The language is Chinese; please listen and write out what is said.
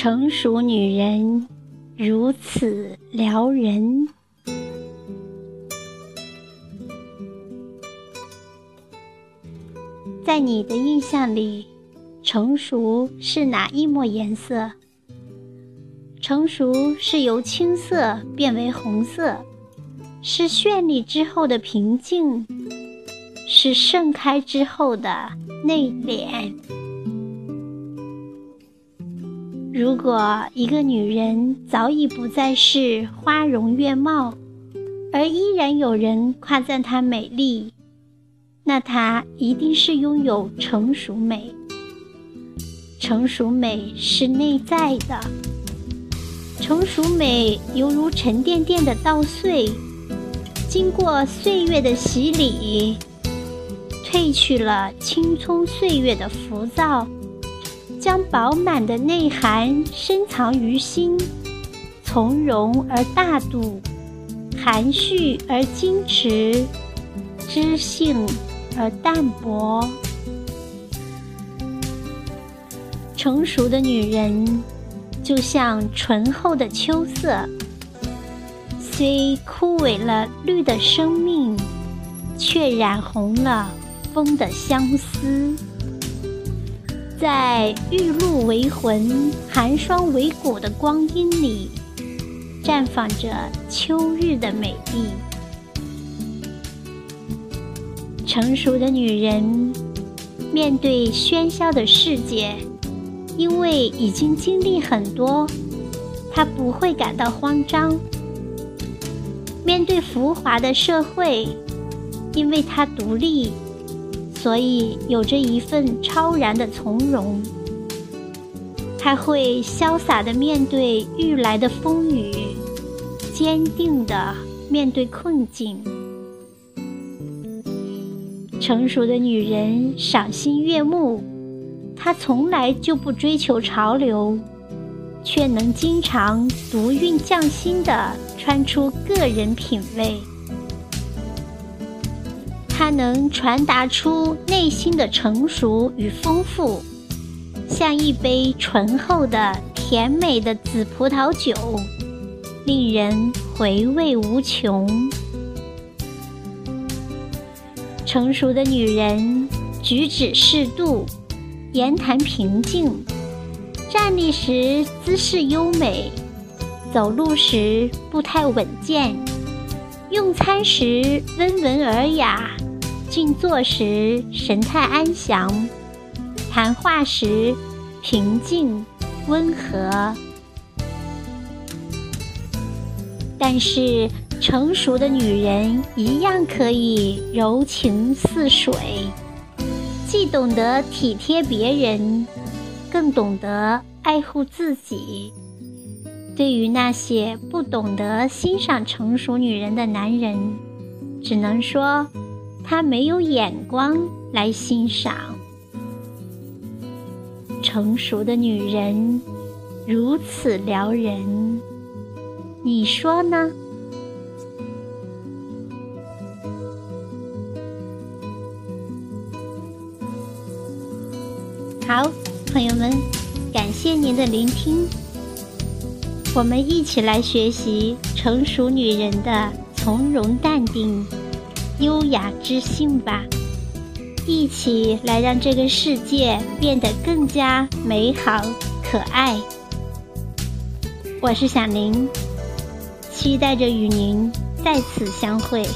成熟女人如此撩人。在你的印象里，成熟是哪一抹颜色？成熟是由青色变为红色，是绚丽之后的平静，是盛开之后的内敛。如果一个女人早已不再是花容月貌，而依然有人夸赞她美丽，那她一定是拥有成熟美。成熟美是内在的。成熟美犹如沉甸甸的稻穗，经过岁月的洗礼，褪去了青葱岁月的浮躁，将饱满的内涵深藏于心，从容而大度，含蓄而矜持，知性而淡泊。成熟的女人。就像醇厚的秋色，虽枯萎了绿的生命，却染红了风的相思。在玉露为魂、寒霜为骨的光阴里，绽放着秋日的美丽。成熟的女人，面对喧嚣的世界。因为已经经历很多，她不会感到慌张。面对浮华的社会，因为她独立，所以有着一份超然的从容。他会潇洒的面对欲来的风雨，坚定的面对困境。成熟的女人赏心悦目。她从来就不追求潮流，却能经常独韵匠心地穿出个人品味。她能传达出内心的成熟与丰富，像一杯醇厚的甜美的紫葡萄酒，令人回味无穷。成熟的女人举止适度。言谈平静，站立时姿势优美，走路时步态稳健，用餐时温文尔雅，静坐时神态安详，谈话时平静温和。但是，成熟的女人一样可以柔情似水。既懂得体贴别人，更懂得爱护自己。对于那些不懂得欣赏成熟女人的男人，只能说他没有眼光来欣赏。成熟的女人如此撩人，你说呢？好，朋友们，感谢您的聆听。我们一起来学习成熟女人的从容淡定、优雅知性吧。一起来让这个世界变得更加美好可爱。我是小宁，期待着与您再次相会。